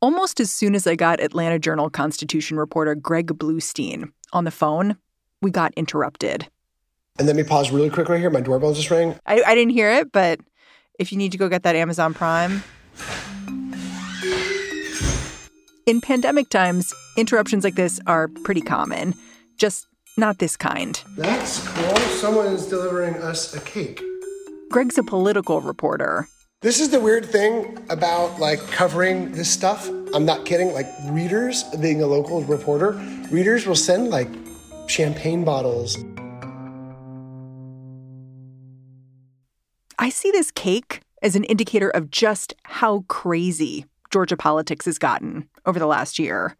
Almost as soon as I got Atlanta Journal Constitution reporter Greg Bluestein on the phone, we got interrupted. And let me pause really quick right here. My doorbell just rang. I, I didn't hear it, but if you need to go get that Amazon Prime. In pandemic times, interruptions like this are pretty common, just not this kind. That's cool. Someone's delivering us a cake. Greg's a political reporter. This is the weird thing about like covering this stuff. I'm not kidding. Like readers, being a local reporter, readers will send like champagne bottles. I see this cake as an indicator of just how crazy Georgia politics has gotten over the last year.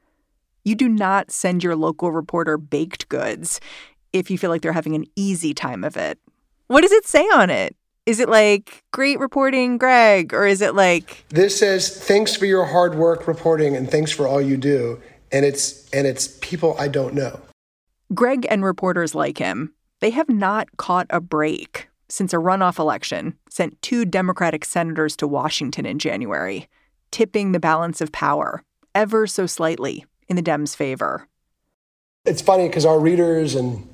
You do not send your local reporter baked goods if you feel like they're having an easy time of it. What does it say on it? Is it like great reporting, Greg? Or is it like This says thanks for your hard work reporting and thanks for all you do. And it's and it's people I don't know. Greg and reporters like him, they have not caught a break since a runoff election sent two Democratic senators to Washington in January, tipping the balance of power ever so slightly in the Dems' favor. It's funny because our readers and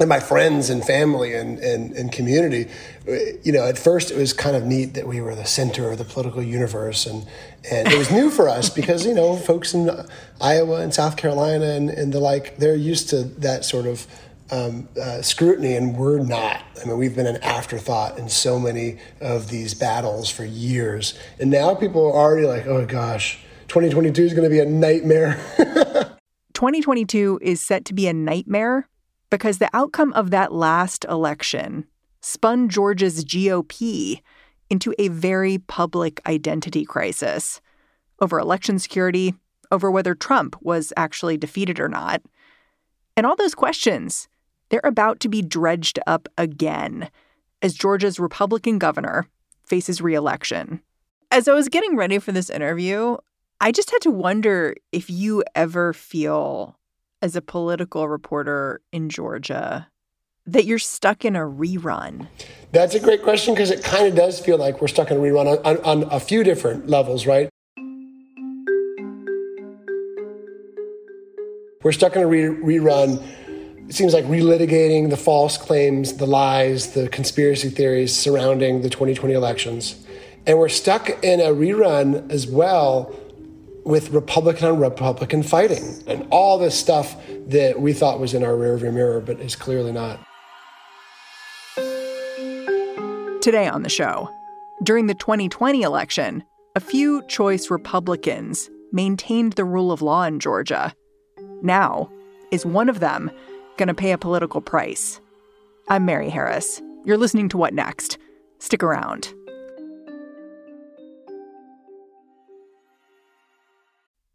and my friends and family and, and, and community, you know, at first it was kind of neat that we were the center of the political universe. And, and it was new for us because, you know, folks in Iowa and South Carolina and, and the like, they're used to that sort of um, uh, scrutiny, and we're not. I mean, we've been an afterthought in so many of these battles for years. And now people are already like, oh gosh, 2022 is going to be a nightmare. 2022 is set to be a nightmare because the outcome of that last election spun Georgia's GOP into a very public identity crisis over election security, over whether Trump was actually defeated or not. And all those questions, they're about to be dredged up again as Georgia's Republican governor faces reelection. As I was getting ready for this interview, I just had to wonder if you ever feel as a political reporter in Georgia that you're stuck in a rerun? That's a great question because it kind of does feel like we're stuck in a rerun on, on, on a few different levels, right? We're stuck in a re- rerun. It seems like relitigating the false claims, the lies, the conspiracy theories surrounding the 2020 elections. And we're stuck in a rerun as well with Republican on Republican fighting and all this stuff that we thought was in our rearview mirror, but is clearly not. Today on the show, during the 2020 election, a few choice Republicans maintained the rule of law in Georgia. Now, is one of them going to pay a political price? I'm Mary Harris. You're listening to What Next? Stick around.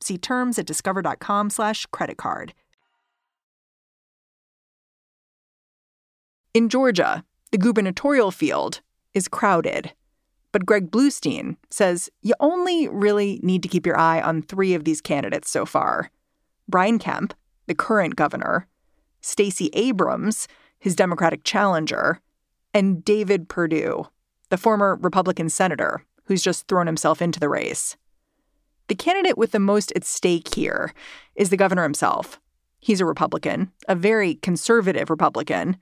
See terms at discover.com slash credit card. In Georgia, the gubernatorial field is crowded. But Greg Bluestein says you only really need to keep your eye on three of these candidates so far. Brian Kemp, the current governor, Stacey Abrams, his Democratic challenger, and David Perdue, the former Republican senator who's just thrown himself into the race. The candidate with the most at stake here is the governor himself. He's a Republican, a very conservative Republican.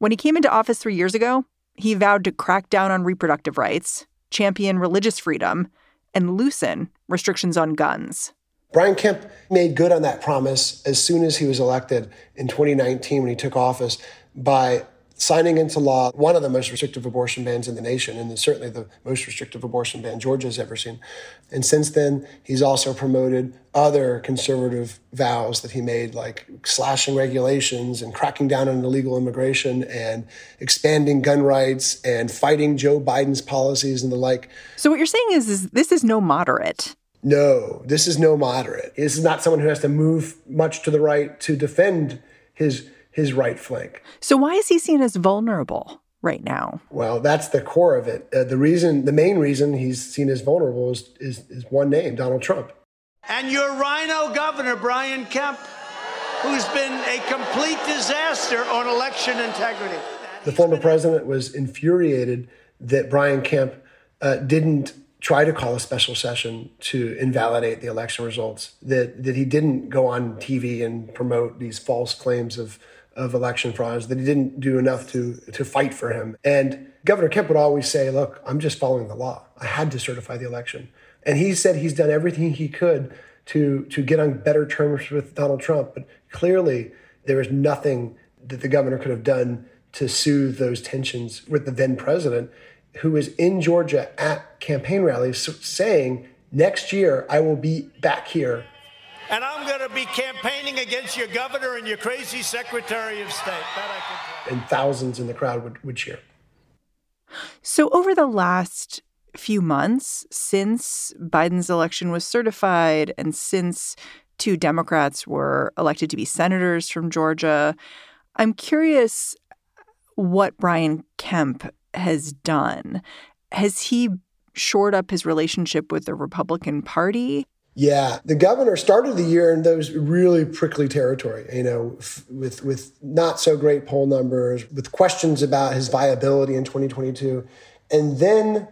When he came into office three years ago, he vowed to crack down on reproductive rights, champion religious freedom, and loosen restrictions on guns. Brian Kemp made good on that promise as soon as he was elected in 2019 when he took office by signing into law one of the most restrictive abortion bans in the nation, and certainly the most restrictive abortion ban Georgia's ever seen. And since then, he's also promoted other conservative vows that he made, like slashing regulations and cracking down on illegal immigration and expanding gun rights and fighting Joe Biden's policies and the like. So, what you're saying is, is this is no moderate. No, this is no moderate. This is not someone who has to move much to the right to defend his his right flank. So why is he seen as vulnerable right now? Well, that's the core of it. Uh, the reason, the main reason he's seen as vulnerable is, is, is one name, Donald Trump. And your RINO governor, Brian Kemp, who's been a complete disaster on election integrity. The former president was infuriated that Brian Kemp uh, didn't try to call a special session to invalidate the election results, that, that he didn't go on TV and promote these false claims of of election frauds, that he didn't do enough to, to fight for him. And Governor Kemp would always say, Look, I'm just following the law. I had to certify the election. And he said he's done everything he could to, to get on better terms with Donald Trump. But clearly, there is nothing that the governor could have done to soothe those tensions with the then president, who was in Georgia at campaign rallies saying, Next year, I will be back here and I'm going to be campaigning against your governor and your crazy Secretary of State. That I can tell. And thousands in the crowd would, would cheer. So, over the last few months, since Biden's election was certified and since two Democrats were elected to be senators from Georgia, I'm curious what Brian Kemp has done. Has he shored up his relationship with the Republican Party? Yeah, the governor started the year in those really prickly territory, you know, f- with with not so great poll numbers, with questions about his viability in 2022. And then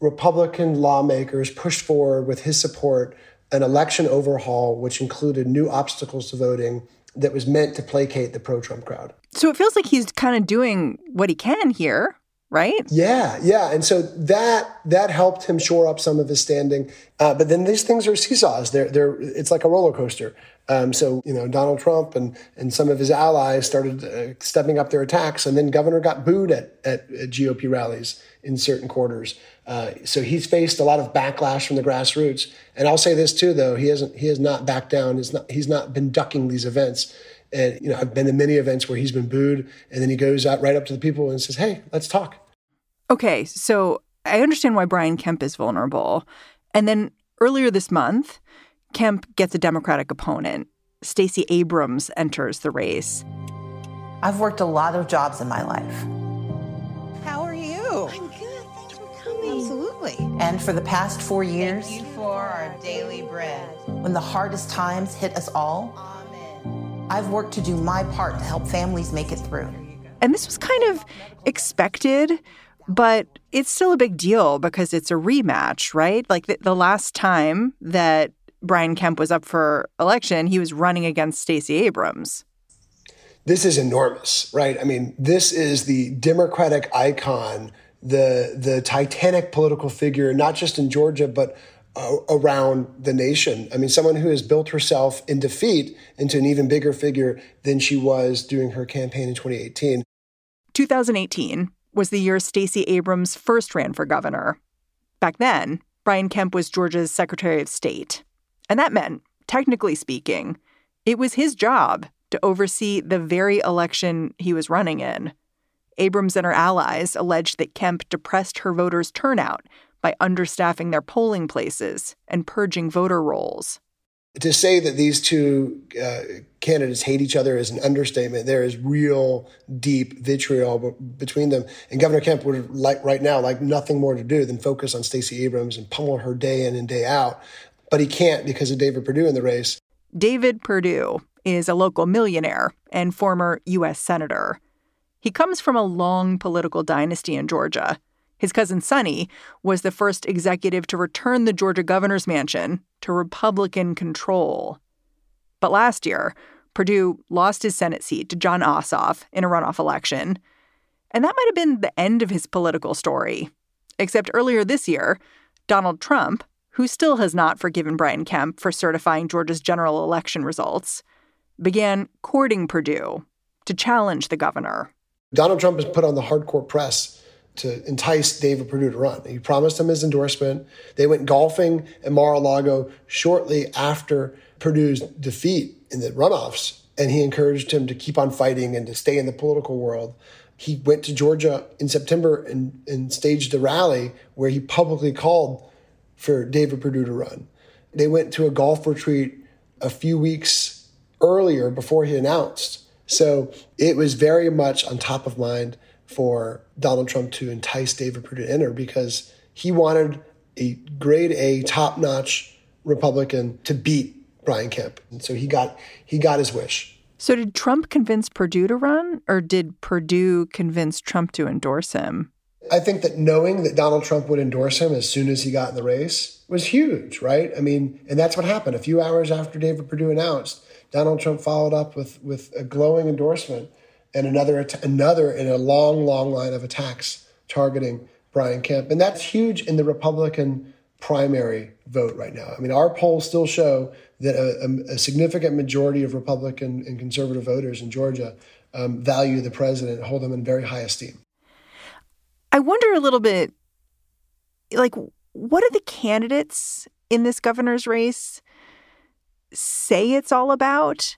Republican lawmakers pushed forward with his support an election overhaul which included new obstacles to voting that was meant to placate the pro-Trump crowd. So it feels like he's kind of doing what he can here right? Yeah, yeah. And so that that helped him shore up some of his standing. Uh, but then these things are seesaws. They're they're it's like a roller coaster. Um, so you know Donald Trump and and some of his allies started uh, stepping up their attacks, and then Governor got booed at at, at GOP rallies in certain quarters. Uh, so he's faced a lot of backlash from the grassroots. And I'll say this too, though he hasn't he has not backed down. He's not he's not been ducking these events. And you know, I've been to many events where he's been booed, and then he goes out right up to the people and says, "Hey, let's talk." Okay, so I understand why Brian Kemp is vulnerable. And then earlier this month, Kemp gets a Democratic opponent. Stacey Abrams enters the race. I've worked a lot of jobs in my life. How are you? I'm good. Thanks for coming. Absolutely. And for the past four years, Thank you for our daily bread. When the hardest times hit us all, I've worked to do my part to help families make it through. And this was kind of expected, but it's still a big deal because it's a rematch, right? Like the, the last time that Brian Kemp was up for election, he was running against Stacey Abrams. This is enormous, right? I mean, this is the Democratic icon, the the titanic political figure, not just in Georgia, but uh, around the nation. I mean, someone who has built herself in defeat into an even bigger figure than she was during her campaign in 2018. 2018 was the year Stacey Abrams first ran for governor. Back then, Brian Kemp was Georgia's Secretary of State. And that meant, technically speaking, it was his job to oversee the very election he was running in. Abrams and her allies alleged that Kemp depressed her voters' turnout by understaffing their polling places and purging voter rolls. To say that these two uh, candidates hate each other is an understatement. There is real deep vitriol b- between them. And Governor Kemp would like right now like nothing more to do than focus on Stacey Abrams and pummel her day in and day out. But he can't because of David Perdue in the race. David Perdue is a local millionaire and former U.S. Senator. He comes from a long political dynasty in Georgia. His cousin Sonny was the first executive to return the Georgia governor's mansion to Republican control. But last year, Perdue lost his Senate seat to Jon Ossoff in a runoff election. And that might have been the end of his political story. Except earlier this year, Donald Trump, who still has not forgiven Brian Kemp for certifying Georgia's general election results, began courting Perdue to challenge the governor. Donald Trump has put on the hardcore press to entice David Perdue to run. He promised him his endorsement. They went golfing at Mar-a-Lago shortly after Perdue's defeat in the runoffs, and he encouraged him to keep on fighting and to stay in the political world. He went to Georgia in September and, and staged a rally where he publicly called for David Perdue to run. They went to a golf retreat a few weeks earlier before he announced. So it was very much on top of mind for Donald Trump to entice David Perdue to enter because he wanted a grade A, top notch Republican to beat Brian Kemp. And so he got he got his wish. So did Trump convince Perdue to run or did Perdue convince Trump to endorse him? I think that knowing that Donald Trump would endorse him as soon as he got in the race was huge, right? I mean, and that's what happened. A few hours after David Perdue announced, Donald Trump followed up with with a glowing endorsement and another another in a long, long line of attacks targeting Brian Kemp, and that's huge in the Republican primary vote right now. I mean, our polls still show that a, a significant majority of Republican and conservative voters in Georgia um, value the president, hold him in very high esteem. I wonder a little bit, like, what do the candidates in this governor's race say it's all about?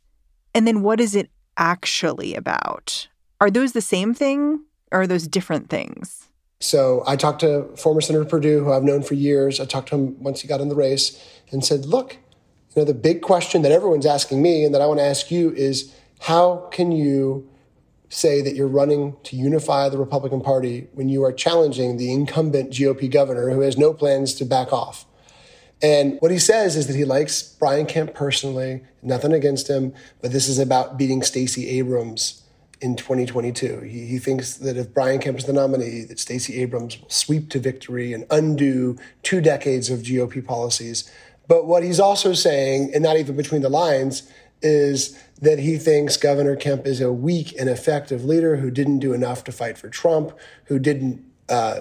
And then what is it actually about? Are those the same thing or are those different things? So I talked to former Senator Perdue, who I've known for years. I talked to him once he got in the race and said, look, you know, the big question that everyone's asking me and that I want to ask you is how can you say that you're running to unify the Republican Party when you are challenging the incumbent GOP governor who has no plans to back off? And what he says is that he likes Brian Kemp personally, nothing against him, but this is about beating Stacey Abrams in 2022. He, he thinks that if Brian Kemp is the nominee, that Stacey Abrams will sweep to victory and undo two decades of GOP policies. But what he's also saying, and not even between the lines, is that he thinks Governor Kemp is a weak and effective leader who didn't do enough to fight for Trump, who didn't uh,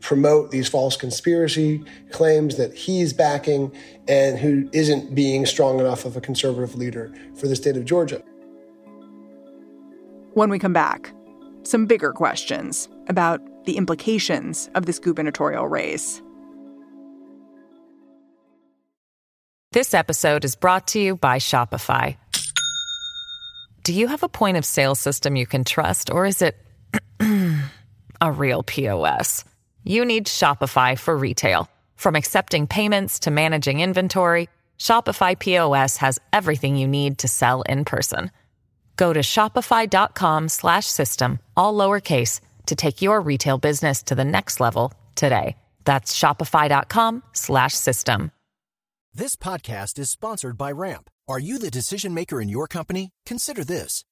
promote these false conspiracy claims that he's backing, and who isn't being strong enough of a conservative leader for the state of Georgia. When we come back, some bigger questions about the implications of this gubernatorial race. This episode is brought to you by Shopify. Do you have a point of sale system you can trust, or is it a real POS? You need Shopify for retail. From accepting payments to managing inventory, Shopify POS has everything you need to sell in person. Go to shopify.com/system all lowercase to take your retail business to the next level today. That's shopify.com/system. This podcast is sponsored by Ramp. Are you the decision maker in your company? Consider this.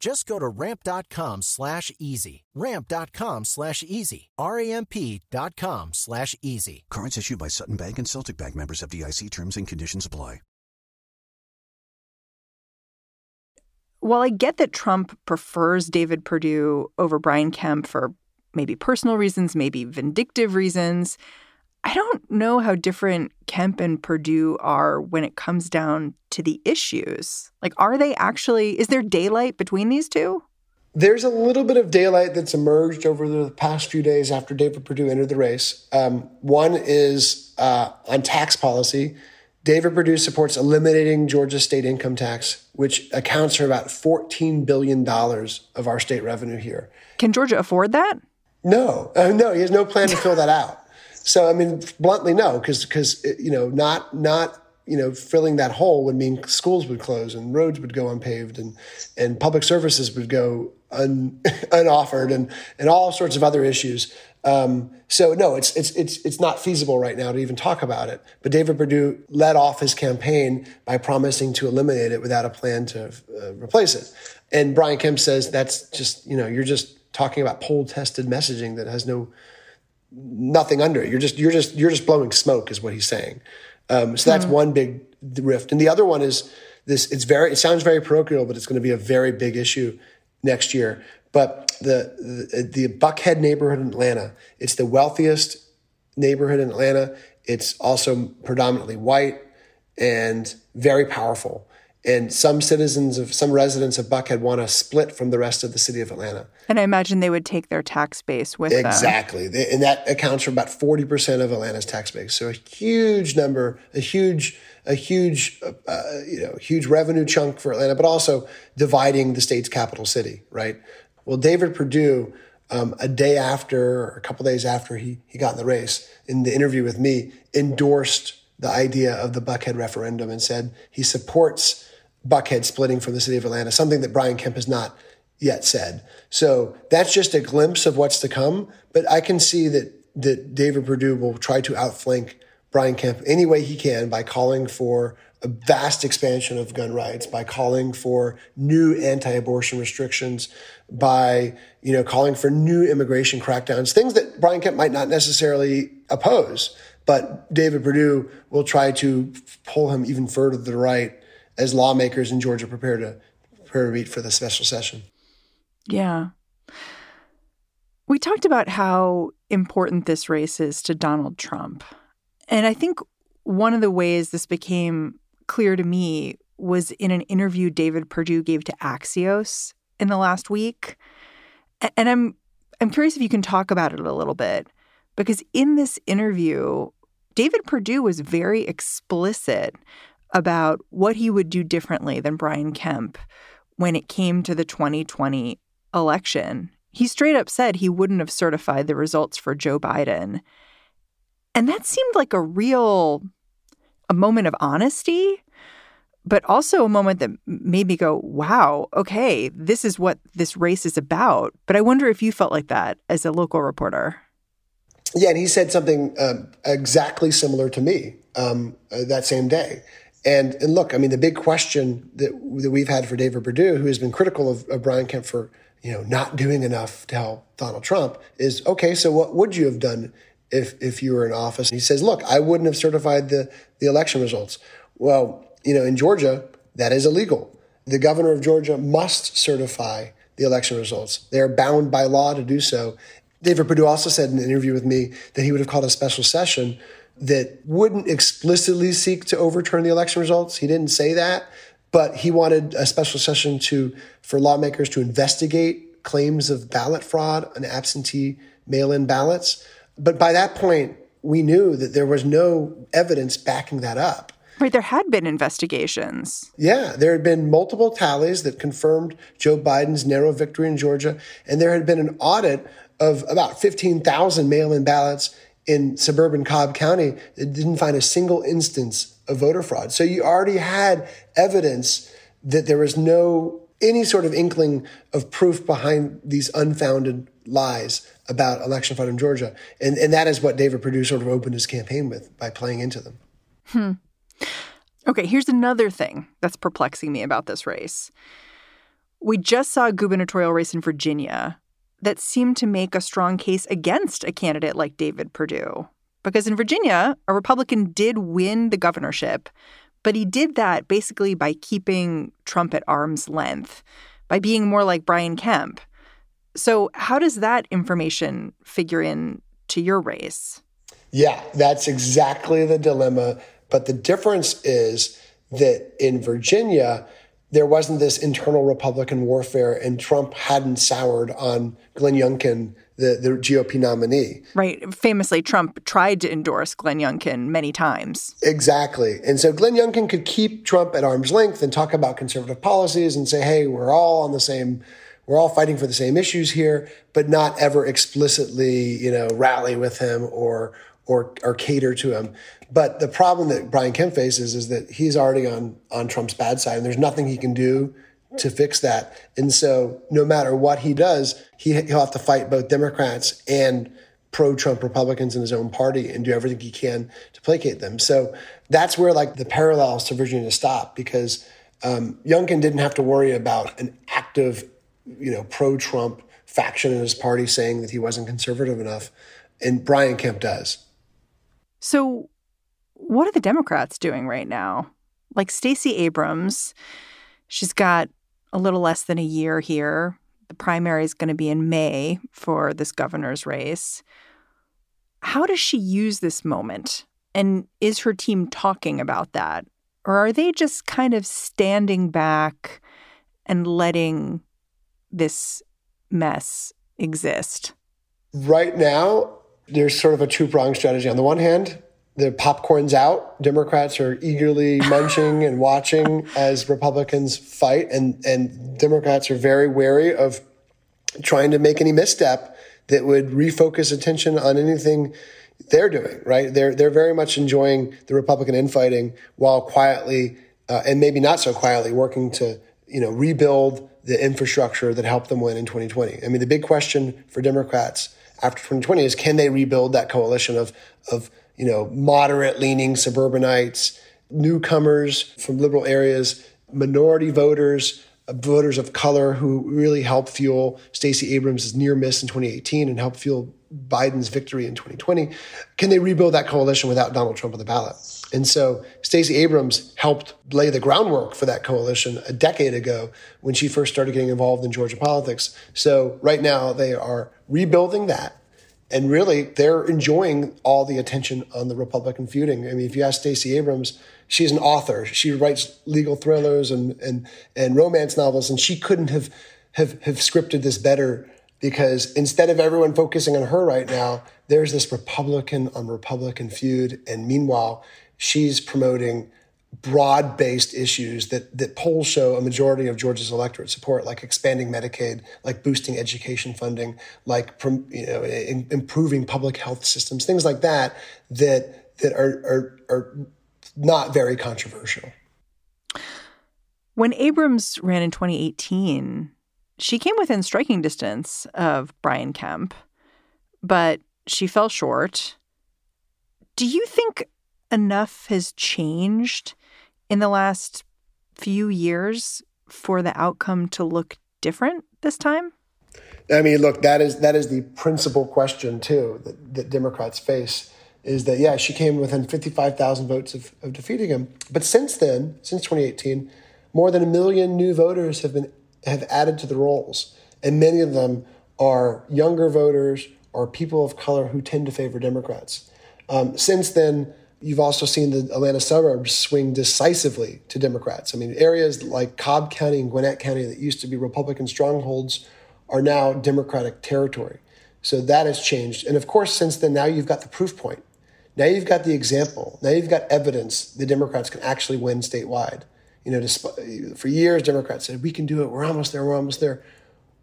Just go to ramp.com slash easy. Ramp.com slash easy. R-A-M-P dot com slash easy. Cards issued by Sutton Bank and Celtic Bank members FDIC terms and conditions apply. While I get that Trump prefers David Perdue over Brian Kemp for maybe personal reasons, maybe vindictive reasons, I don't know how different Kemp and Perdue are when it comes down to the issues. Like, are they actually, is there daylight between these two? There's a little bit of daylight that's emerged over the past few days after David Perdue entered the race. Um, one is uh, on tax policy. David Perdue supports eliminating Georgia's state income tax, which accounts for about $14 billion of our state revenue here. Can Georgia afford that? No, uh, no, he has no plan to fill that out. So, I mean, bluntly, no, because because you know, not not you know, filling that hole would mean schools would close and roads would go unpaved and and public services would go un, unoffered and and all sorts of other issues. Um, so no, it's it's it's it's not feasible right now to even talk about it. But David Perdue led off his campaign by promising to eliminate it without a plan to uh, replace it. And Brian Kemp says that's just you know you're just talking about poll tested messaging that has no nothing under it. You're just you're just you're just blowing smoke, is what he's saying. Um, so that's mm-hmm. one big rift, and the other one is this. It's very it sounds very parochial, but it's going to be a very big issue next year. But the, the the Buckhead neighborhood in Atlanta, it's the wealthiest neighborhood in Atlanta. It's also predominantly white and very powerful. And some citizens of some residents of Buckhead want to split from the rest of the city of Atlanta. And I imagine they would take their tax base with exactly. them. Exactly. And that accounts for about 40% of Atlanta's tax base. So a huge number, a huge, a huge, uh, uh, you know, huge revenue chunk for Atlanta, but also dividing the state's capital city, right? Well, David Perdue, um, a day after, a couple days after he, he got in the race, in the interview with me, endorsed the idea of the Buckhead referendum and said he supports Buckhead splitting from the city of Atlanta, something that Brian Kemp has not yet said. So that's just a glimpse of what's to come. But I can see that that David Perdue will try to outflank Brian Kemp any way he can by calling for a vast expansion of gun rights, by calling for new anti-abortion restrictions, by you know calling for new immigration crackdowns, things that Brian Kemp might not necessarily oppose. But David Perdue will try to pull him even further to the right as lawmakers in Georgia prepare to prepare to meet for the special session. Yeah. We talked about how important this race is to Donald Trump. And I think one of the ways this became clear to me was in an interview David Perdue gave to Axios in the last week. And I'm I'm curious if you can talk about it a little bit because in this interview David Perdue was very explicit about what he would do differently than Brian Kemp when it came to the 2020 election. He straight up said he wouldn't have certified the results for Joe Biden. And that seemed like a real a moment of honesty, but also a moment that made me go, "Wow, okay, this is what this race is about." But I wonder if you felt like that as a local reporter. Yeah, and he said something uh, exactly similar to me um, uh, that same day. And and look, I mean, the big question that that we've had for David Perdue, who has been critical of, of Brian Kemp for you know not doing enough to help Donald Trump, is okay. So what would you have done if if you were in office? And he says, look, I wouldn't have certified the the election results. Well, you know, in Georgia, that is illegal. The governor of Georgia must certify the election results. They are bound by law to do so. David Perdue also said in an interview with me that he would have called a special session that wouldn't explicitly seek to overturn the election results. He didn't say that, but he wanted a special session to for lawmakers to investigate claims of ballot fraud and absentee mail-in ballots. But by that point, we knew that there was no evidence backing that up. Right, there had been investigations. Yeah, there had been multiple tallies that confirmed Joe Biden's narrow victory in Georgia, and there had been an audit of about 15,000 mail in ballots in suburban Cobb County that didn't find a single instance of voter fraud. So you already had evidence that there was no any sort of inkling of proof behind these unfounded lies about election fraud in Georgia. And, and that is what David Perdue sort of opened his campaign with by playing into them. Hmm. Okay, here's another thing that's perplexing me about this race. We just saw a gubernatorial race in Virginia that seemed to make a strong case against a candidate like David Perdue. Because in Virginia, a Republican did win the governorship, but he did that basically by keeping Trump at arm's length, by being more like Brian Kemp. So, how does that information figure in to your race? Yeah, that's exactly the dilemma. But the difference is that in Virginia, there wasn't this internal Republican warfare, and Trump hadn't soured on Glenn Youngkin, the, the GOP nominee. Right. Famously, Trump tried to endorse Glenn Youngkin many times. Exactly. And so Glenn Youngkin could keep Trump at arm's length and talk about conservative policies and say, hey, we're all on the same we're all fighting for the same issues here, but not ever explicitly, you know, rally with him or or or cater to him. But the problem that Brian Kemp faces is that he's already on on Trump's bad side, and there's nothing he can do to fix that. And so, no matter what he does, he he'll have to fight both Democrats and pro-Trump Republicans in his own party and do everything he can to placate them. So that's where like the parallels to Virginia stop because um, Youngkin didn't have to worry about an active, you know, pro-Trump faction in his party saying that he wasn't conservative enough, and Brian Kemp does. So, what are the Democrats doing right now? Like Stacey Abrams, she's got a little less than a year here. The primary is going to be in May for this governor's race. How does she use this moment? And is her team talking about that? Or are they just kind of standing back and letting this mess exist? Right now, there's sort of a two pronged strategy. On the one hand, the popcorn's out. Democrats are eagerly munching and watching as Republicans fight, and, and Democrats are very wary of trying to make any misstep that would refocus attention on anything they're doing. Right? They're they're very much enjoying the Republican infighting while quietly uh, and maybe not so quietly working to you know rebuild the infrastructure that helped them win in 2020. I mean, the big question for Democrats after 2020 is can they rebuild that coalition of of you know moderate leaning suburbanites, newcomers from liberal areas, minority voters, uh, voters of color who really helped fuel Stacey Abrams' near miss in 2018 and helped fuel Biden's victory in 2020. Can they rebuild that coalition without Donald Trump on the ballot? And so Stacey Abrams helped lay the groundwork for that coalition a decade ago when she first started getting involved in Georgia politics. So right now they are rebuilding that. And really, they're enjoying all the attention on the Republican feuding. I mean, if you ask Stacey Abrams, she's an author. She writes legal thrillers and, and, and romance novels, and she couldn't have, have, have scripted this better because instead of everyone focusing on her right now, there's this Republican on Republican feud. And meanwhile, she's promoting broad based issues that, that polls show a majority of Georgia's electorate support, like expanding Medicaid, like boosting education funding, like you know, in, improving public health systems, things like that, that, that are, are, are not very controversial. When Abrams ran in 2018, she came within striking distance of Brian Kemp, but she fell short. Do you think enough has changed in the last few years for the outcome to look different this time? I mean, look, that is that is the principal question too that, that Democrats face is that yeah, she came within fifty five thousand votes of, of defeating him, but since then, since twenty eighteen, more than a million new voters have been have added to the rolls, and many of them are younger voters or people of color who tend to favor Democrats. Um, since then, You've also seen the Atlanta suburbs swing decisively to Democrats. I mean, areas like Cobb County and Gwinnett County that used to be Republican strongholds are now Democratic territory. So that has changed. And of course, since then, now you've got the proof point. Now you've got the example. Now you've got evidence the Democrats can actually win statewide. You know, for years, Democrats said, we can do it. We're almost there. We're almost there.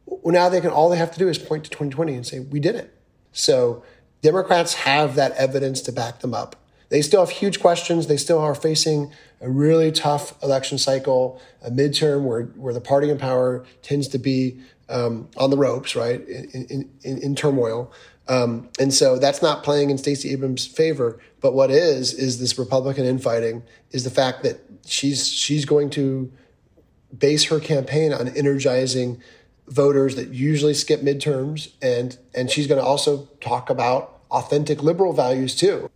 Well, now they can, all they have to do is point to 2020 and say, we did it. So Democrats have that evidence to back them up. They still have huge questions. They still are facing a really tough election cycle, a midterm where, where the party in power tends to be um, on the ropes, right, in, in, in, turmoil. Um, and so that's not playing in Stacey Abrams' favor. But what is is this Republican infighting is the fact that she's she's going to base her campaign on energizing voters that usually skip midterms, and and she's going to also talk about authentic liberal values too.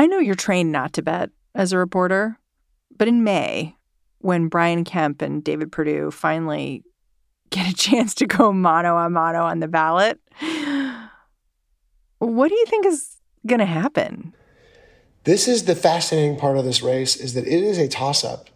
I know you're trained not to bet as a reporter, but in May, when Brian Kemp and David Perdue finally get a chance to go mano a mano on the ballot, what do you think is going to happen? This is the fascinating part of this race is that it is a toss up.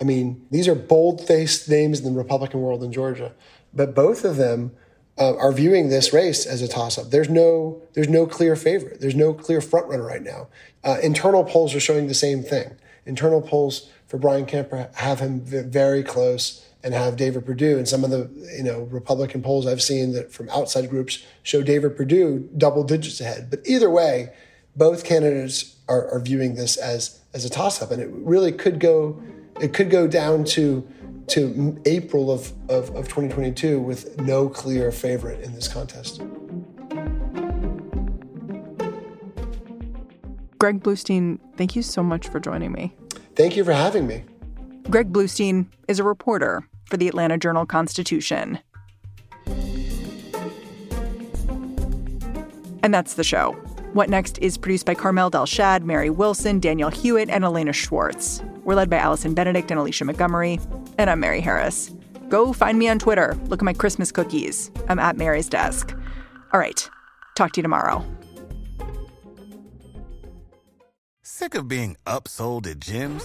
I mean, these are bold-faced names in the Republican world in Georgia, but both of them uh, are viewing this race as a toss-up. There's no there's no clear favorite. There's no clear frontrunner right now. Uh, internal polls are showing the same thing. Internal polls for Brian Kemp have him very close and have David Perdue. And some of the you know Republican polls I've seen that from outside groups show David Perdue double digits ahead. But either way, both candidates are, are viewing this as as a toss up, and it really could go it could go down to to April of, of, of 2022 with no clear favorite in this contest. Greg Bluestein, thank you so much for joining me. Thank you for having me. Greg Bluestein is a reporter for the Atlanta Journal Constitution. And that's the show. What Next is produced by Carmel Delshad, Mary Wilson, Daniel Hewitt, and Elena Schwartz. We're led by Allison Benedict and Alicia Montgomery. And I'm Mary Harris. Go find me on Twitter. Look at my Christmas cookies. I'm at Mary's desk. All right. Talk to you tomorrow. Sick of being upsold at gyms?